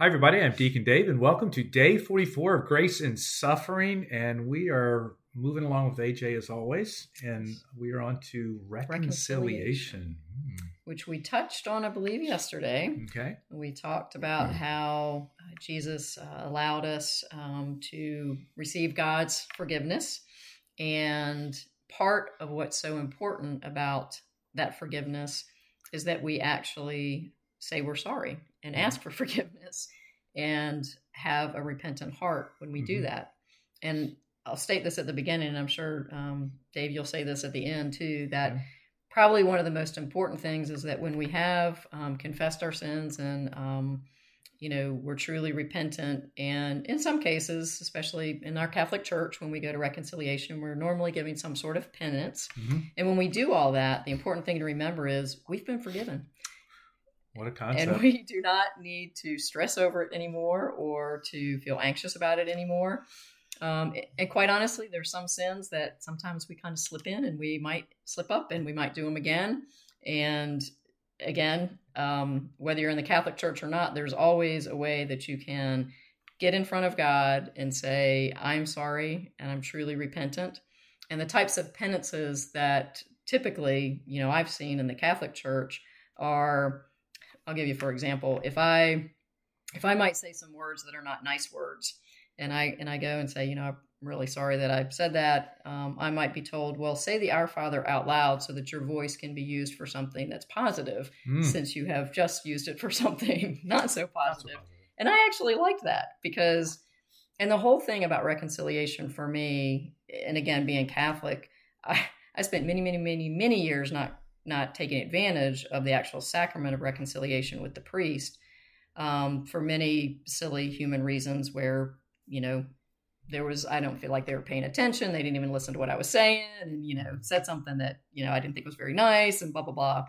Hi, everybody. I'm Deacon Dave, and welcome to day 44 of Grace in Suffering. And we are moving along with AJ as always, and we are on to reconciliation. which we touched on, I believe, yesterday. Okay. We talked about how uh, Jesus uh, allowed us um, to receive God's forgiveness. And part of what's so important about that forgiveness is that we actually say we're sorry and ask for forgiveness and have a repentant heart when we do Mhm. that. And I'll state this at the beginning, and I'm sure, um, Dave, you'll say this at the end too, that probably one of the most important things is that when we have um, confessed our sins and um, you know we're truly repentant and in some cases especially in our catholic church when we go to reconciliation we're normally giving some sort of penance Mhm. and when we do all that the important thing to remember is we've been forgiven What a concept. and we do not need to stress over it anymore or to feel anxious about it anymore. Um, and quite honestly, there's some sins that sometimes we kind of slip in and we might slip up and we might do them again. And again, um, whether you're in the Catholic Church or not, there's always a way that you can get in front of God and say, I'm sorry and I'm truly repentant. And the types of penances that typically, you know, I've seen in the Catholic Church are I'll give you for example, if I if I might say some words that are not nice words, and I and I go and say, you know, I'm really sorry that I said that, um, I might be told, well, say the Our Father out loud so that your voice can be used for something that's positive, Mm. since you have just used it for something not so positive. a positive. And I actually liked that because, and the whole thing about reconciliation for me, and again, being Catholic, I, I spent many, many, many, many years not not taking advantage of the actual sacrament of reconciliation with the priest um, for many silly human reasons where, you know, there was, I don't feel like they were paying attention. They didn't even listen to what I was saying and, you know, said something that, you know, I didn't think was very nice and blah, blah, blah.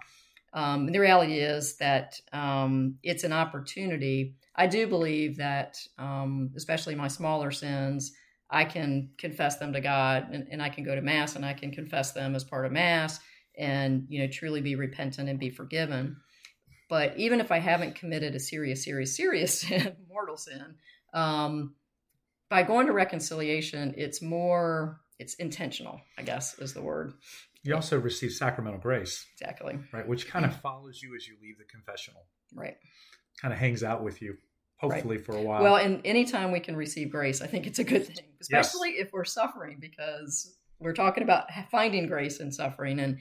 Um, and the reality is that um, it's an opportunity. I do believe that, um, especially my smaller sins, I can confess them to God and, and I can go to Mass and I can confess them as part of Mass and, you know, truly be repentant and be forgiven. But even if I haven't committed a serious, serious, serious sin, mortal sin, um, by going to reconciliation, it's more, it's intentional, I guess is the word. You also receive sacramental grace, Exactly. right? Which kind of follows you as you leave the confessional, Right. kind of hangs out with you, hopefully for a while. Well, and anytime we can receive grace, I think it's a good thing, especially if we're suffering, because we're talking about finding grace in suffering. And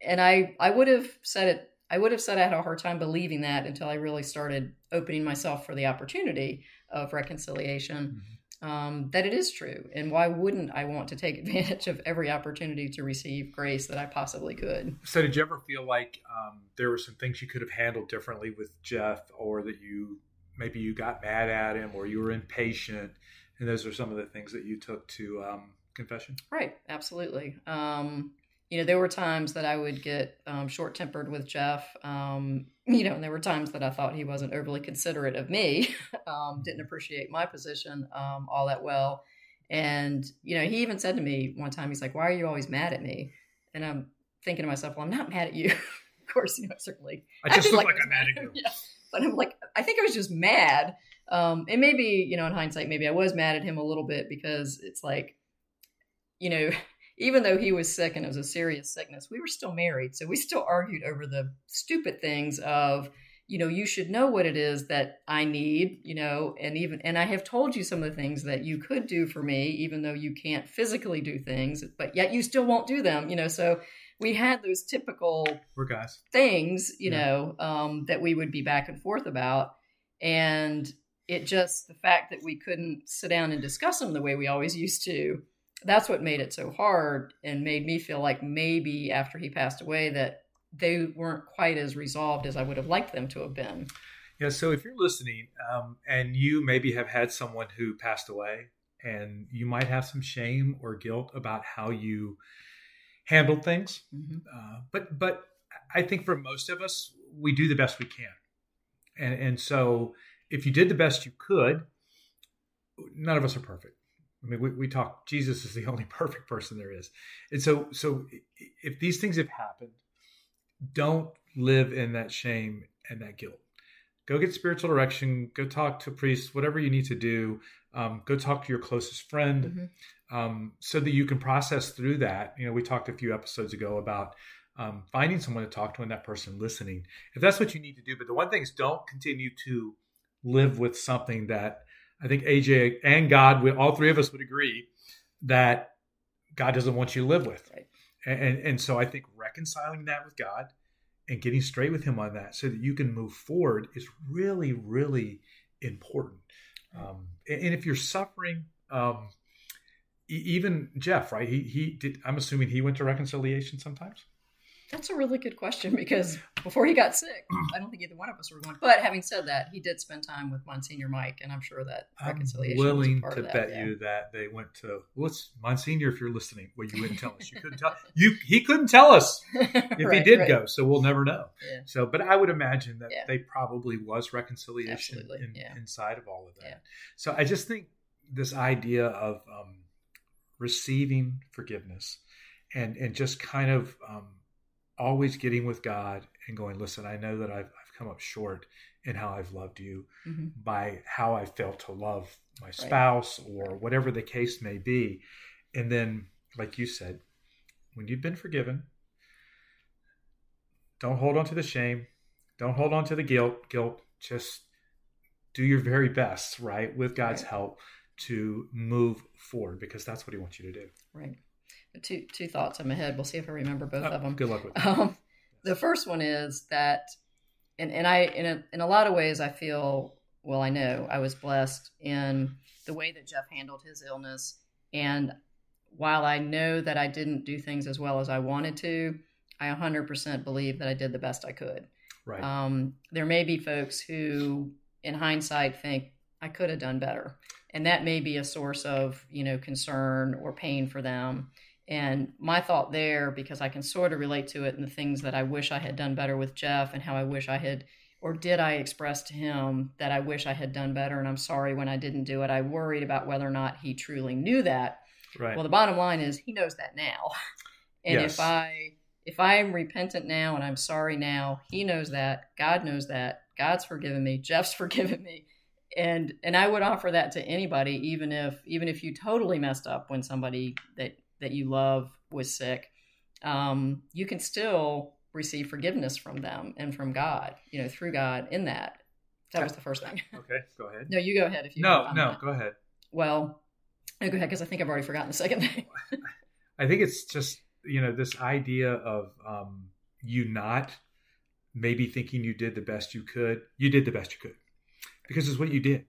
and I I would have said it. I would have said I had a hard time believing that until I really started opening myself for the opportunity of reconciliation. Um, that it is true, and why wouldn't I want to take advantage of every opportunity to receive grace that I possibly could? So, did you ever feel like um, there were some things you could have handled differently with Jeff, or that you maybe you got mad at him, or you were impatient, and those are some of the things that you took to um, confession? Right, absolutely. Um, you know, there were times that I would get um, short tempered with Jeff. Um, you know, and there were times that I thought he wasn't overly considerate of me, um, didn't appreciate my position um, all that well. And, you know, he even said to me one time, he's like, Why are you always mad at me? And I'm thinking to myself, Well, I'm not mad at you. of course, you know, certainly. I just acted look like I was I'm mad at you. yeah. But I'm like, I think I was just mad. Um, and maybe, you know, in hindsight, maybe I was mad at him a little bit because it's like, you know, even though he was sick and it was a serious sickness, we were still married. So we still argued over the stupid things of, you know, you should know what it is that I need, you know, and even, and I have told you some of the things that you could do for me, even though you can't physically do things, but yet you still won't do them, you know. So we had those typical We're guys. things, you Yeah. know, um, that we would be back and forth about. And it just, the fact that we couldn't sit down and discuss them the way we always used to, that's what made it so hard and made me feel like maybe after he passed away that they weren't quite as resolved as I would have liked them to have been. Yeah. So, if you're listening um, and you maybe have had someone who passed away, and you might have some shame or guilt about how you handled things, Mhm. uh, but but I think for most of us, we do the best we can, and and so if you did the best you could, none of us are perfect. I mean, we, we talk. Jesus is the only perfect person there is, and so so if these things have happened, don't live in that shame and that guilt. go get spiritual direction. Go talk to a priest. Whatever you need to do. Um, go talk to your closest friend, Mhm. um, so that you can process through that. You know, we talked a few episodes ago about um, finding someone to talk to and that person listening. If that's what you need to do, but the one thing is, don't continue to live with something that I think AJ and God, we, all three of us would agree that God doesn't want you to live with. Right. And, and and so I think reconciling that with God and getting straight with Him on that, so that you can move forward, is really really important. Um, and, and if you're suffering, um, e- even Jeff, right? He he did. I'm assuming he went to reconciliation sometimes. That's a really good question because before he got sick, I don't think either one of us were going. But having said that, he did spend time with Monsignor Mike, and I'm sure that I'm reconciliation was a willing to that. bet yeah. you that they went to what's Monsignor. If you're listening, well, you wouldn't tell us. You couldn't tell you. He couldn't tell us if he did right. go, so we'll never know. Yeah. So, but I would imagine that Yeah. they probably was reconciliation in, inside of all of that. So, I just think this idea of um, receiving forgiveness and and just kind of um, always getting with God and going, listen, I know that I've, I've come up short in how I've loved you Mhm. by how I failed to love my spouse or whatever the case may be. And then, like you said, when you've been forgiven, don't hold on to the shame. Don't hold on to the guilt. Guilt. Just do your very best, right, with God's Right. help to move forward because that's what He wants you to do. Right. Two two thoughts in my head. We'll see if I remember both Uh, of them. Good luck with that. Um, the first one is that, and, and I, in a, in a lot of ways, I feel, well, I know I was blessed in the way that Jeff handled his illness. And while I know that I didn't do things as well as I wanted to, I 100% believe that I did the best I could. Right. Um, there may be folks who, in hindsight, think I could have done better, and that may be a source of you know concern or pain for them. And my thought there, because I can sort of relate to it and the things that I wish I had done better with Jeff, and how I wish I had, or did I express to him that I wish I had done better, and I'm sorry when I didn't do it. I worried about whether or not he truly knew that. right. Well, the bottom line is he knows that now. And Yes. if I if I am repentant now and I'm sorry now, he knows that. God knows that. God's forgiven me. Jeff's forgiven me. And and I would offer that to anybody even if even if you totally messed up when somebody that that you love was sick. Um, you can still receive forgiveness from them and from God, you know, through God in that. That was the first thing. okay. Go ahead. No, you go ahead if you No, no. comment. Go ahead. Well, no, go ahead because I think I've already forgotten the second thing. I think it's just you know this idea of um, you not maybe thinking you did the best you could. You did the best you could because it's what you did.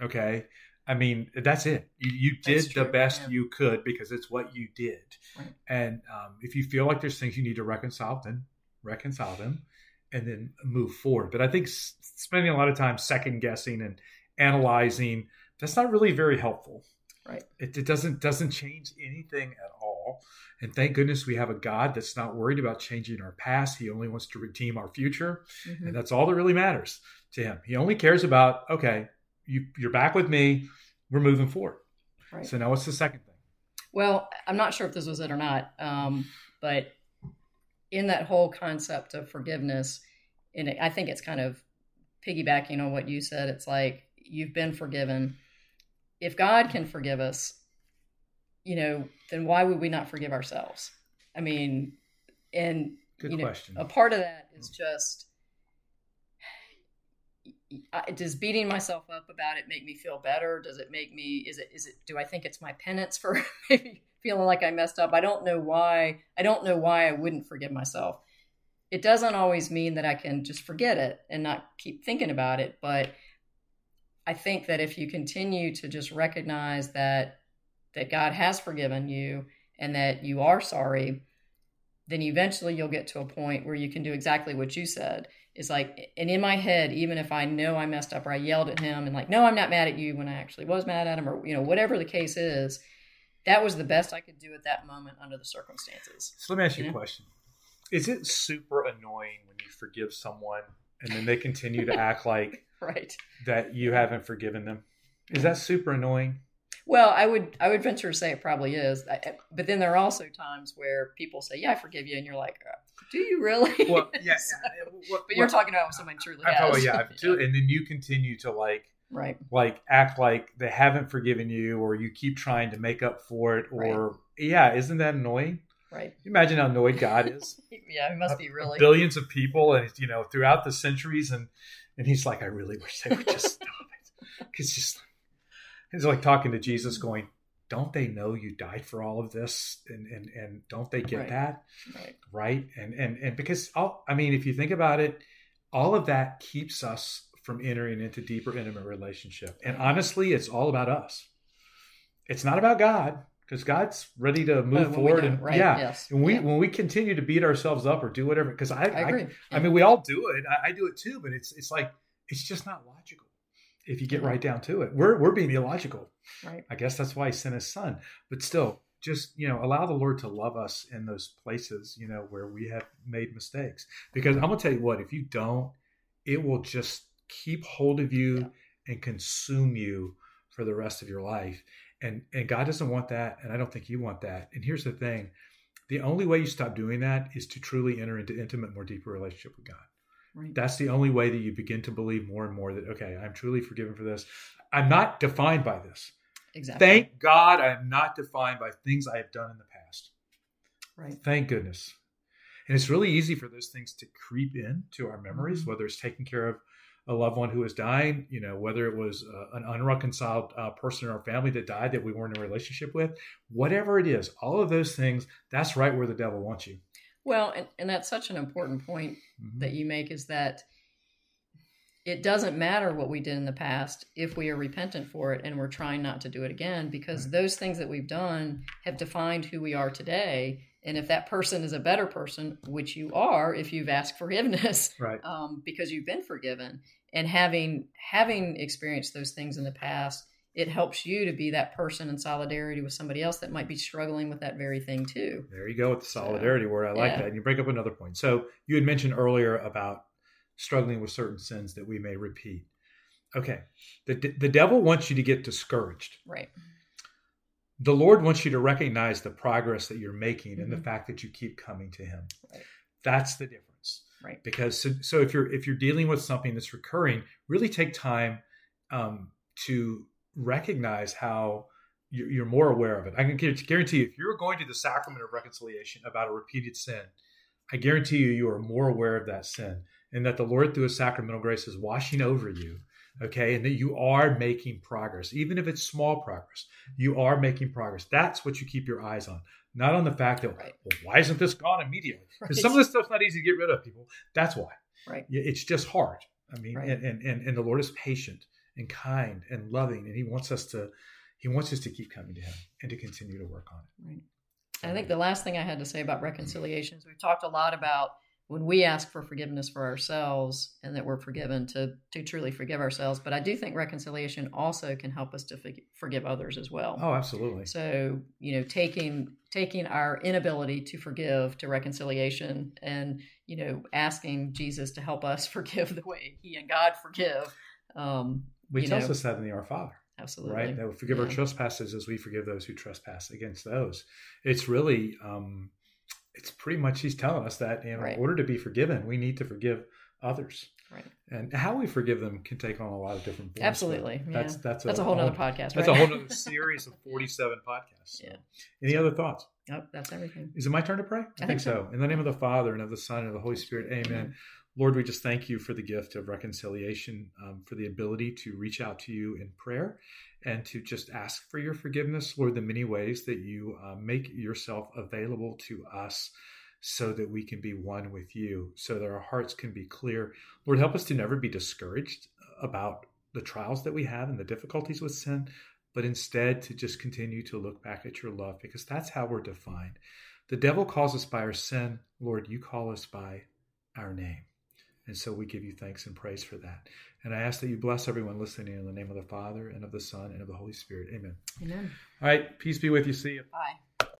Okay, I mean that's it. You, you did the best yeah. you could because it's what you did. Right. And um, if you feel like there's things you need to reconcile, then reconcile them, and then move forward. But I think s- spending a lot of time second guessing and analyzing that's not really very helpful Right. it, it doesn't doesn't change anything at all and thank goodness we have a god that's not worried about changing our past he only wants to redeem our future Mhm. and that's all that really matters to him he only cares about okay you, you're back with me we're moving forward Right. so now what's the second thing Well, I'm not sure if this was it or not, um, but in that whole concept of forgiveness, and I think it's kind of piggybacking on what you said. It's like you've been forgiven. If God can forgive us, you know, then why would we not forgive ourselves? I mean, and good you know, question a part of that is just I- does beating myself up about it make me feel better? Does it make me is it is it do I think it's my penance for maybe feeling like I messed up? I don't know why. I don't know why I wouldn't forgive myself. It doesn't always mean that I can just forget it and not keep thinking about it, but I think that if you continue to just recognize that that God has forgiven you and that you are sorry, then eventually you'll get to a point where you can do exactly what you said. It's like, and in my head, even if I know I messed up or I yelled at him and like, no, I'm not mad at you when I actually was mad at him, or you know, whatever the case is, that was the best I could do at that moment under the circumstances. so let me ask you Yeah. a question is it super annoying when you forgive someone and then they continue to act like Right. that you haven't forgiven them is that super annoying Well, I would I would venture to say it probably is, I, but then there are also times where people say, "Yeah, I forgive you," and you're like, uh, "Do you really?" Well, yeah. So- What- but you're what- talking about someone truly I has. probably yeah, too- and then you continue to like right. like act like they haven't forgiven you, or you keep trying to make up for it, or yeah, isn't that annoying? Right. You imagine how annoyed God is. Yeah, it must be really. billions of people, and you know throughout the centuries, and and he's like, I really wish they would just stop it, because just he's like talking to Jesus, going, Don't they know you died for all of this, and and and don't they get Right. that? Right. right and and and because all i mean if you think about it all of that keeps us from entering into deeper intimate relationship and honestly it's all about us it's not about god because god's ready to move forward don't, and right, yeah Yes. and we Yeah. when we continue to beat ourselves up or do whatever because I, I agree. I mean we all do it I, I do it too but it's it's like it's just not logical if you get right down to it we're we're being illogical right. I guess that's why he sent his son. But still, just you know, allow the Lord to love us in those places, you know, where we have made mistakes. Because I'm gonna tell you what, if you don't, it will just keep hold of you Yeah. and consume you for the rest of your life. And and God doesn't want that, and I don't think you want that. And here's the thing. The only way you stop doing that is to truly enter into intimate, more deeper relationship with God. Right. That's the only way that you begin to believe more and more that okay, I'm truly forgiven for this. I'm not defined by this. Exactly. Thank God I am not defined by things I have done in the past. right. Thank goodness. And it's really easy for those things to creep in to our memories, Mhm. whether it's taking care of a loved one who is dying, you know, whether it was uh, an unreconciled uh, person in our family that died that we weren't in a relationship with, whatever it is, all of those things, that's right where the devil wants you. Well, and, and that's such an important point Mhm. that you make is that it doesn't matter what we did in the past if we are repentant for it and we're trying not to do it again because Right. those things that we've done have defined who we are today and if that person is a better person which you are if you've asked forgiveness Right. um, because you've been forgiven and having having experienced those things in the past it helps you to be that person in solidarity with somebody else that might be struggling with that very thing too There you go with the solidarity word. I like yeah. that. And you bring up another point. So you had mentioned earlier about struggling with certain sins that we may repeat. Okay. The, the devil wants you to get discouraged. right The Lord wants you to recognize the progress that you're making and the Mhm. fact that you keep coming to him. Right. That's the difference. right Because so, so if you're if you're dealing with something that's recurring, really take time um, to recognize how you're, you're more aware of it. I can guarantee you, if you're going to the sacrament of reconciliation about a repeated sin, I guarantee you, you are more aware of that sin and that the Lord, through His sacramental grace, is washing over you. Okay, and that you are making progress, even if it's small progress. You are making progress. That's what you keep your eyes on, not on the fact that, Right. well, why isn't this gone immediately? Because Right. some of this stuff's not easy to get rid of, people. That's why. right It's just hard. I mean, Right. and, and, and the Lord is patient and kind and loving, and He wants us to He wants us to keep coming to Him and to continue to work on it. Right. I think the last thing I had to say about reconciliations, we've talked a lot about when we ask for forgiveness for ourselves and that we're forgiven to to truly forgive ourselves. But I do think reconciliation also can help us to forgive others as well. Oh, absolutely. So you know, taking taking our inability to forgive to reconciliation, and you know, asking Jesus to help us forgive the way He and God forgive. Um, We you tells know, us that in the Our Father. absolutely right? That we forgive our trespasses as we forgive those who trespass against those. It's really, um, it's pretty much he's telling us that in Right. order to be forgiven, we need to forgive others, Right. and how we forgive them can take on a lot of different forms. Absolutely, That's yeah. that's That's a whole other podcast. That's right? a whole other series of forty-seven podcasts. So. Yeah. Any other thoughts? Yep, that's everything. Is it my turn to pray? I, think so. In the name of the Father and of the Son and of the Holy Spirit, Amen. Amen. Lord, we just thank you for the gift of reconciliation, um, for the ability to reach out to you in prayer and to just ask for your forgiveness, Lord, the many ways that you uh, make yourself available to us so that we can be one with you, so that our hearts can be clear. Lord, help us to never be discouraged about the trials that we have and the difficulties with sin, but instead to just continue to look back at your love because that's how we're defined. The devil calls us by our sin. Lord, you call us by our name. And so we give you thanks and praise for that. And I ask that you bless everyone listening in the name of the Father and of the Son and of the Holy Spirit. Amen. Amen. All right. Peace be with you. See you. Bye.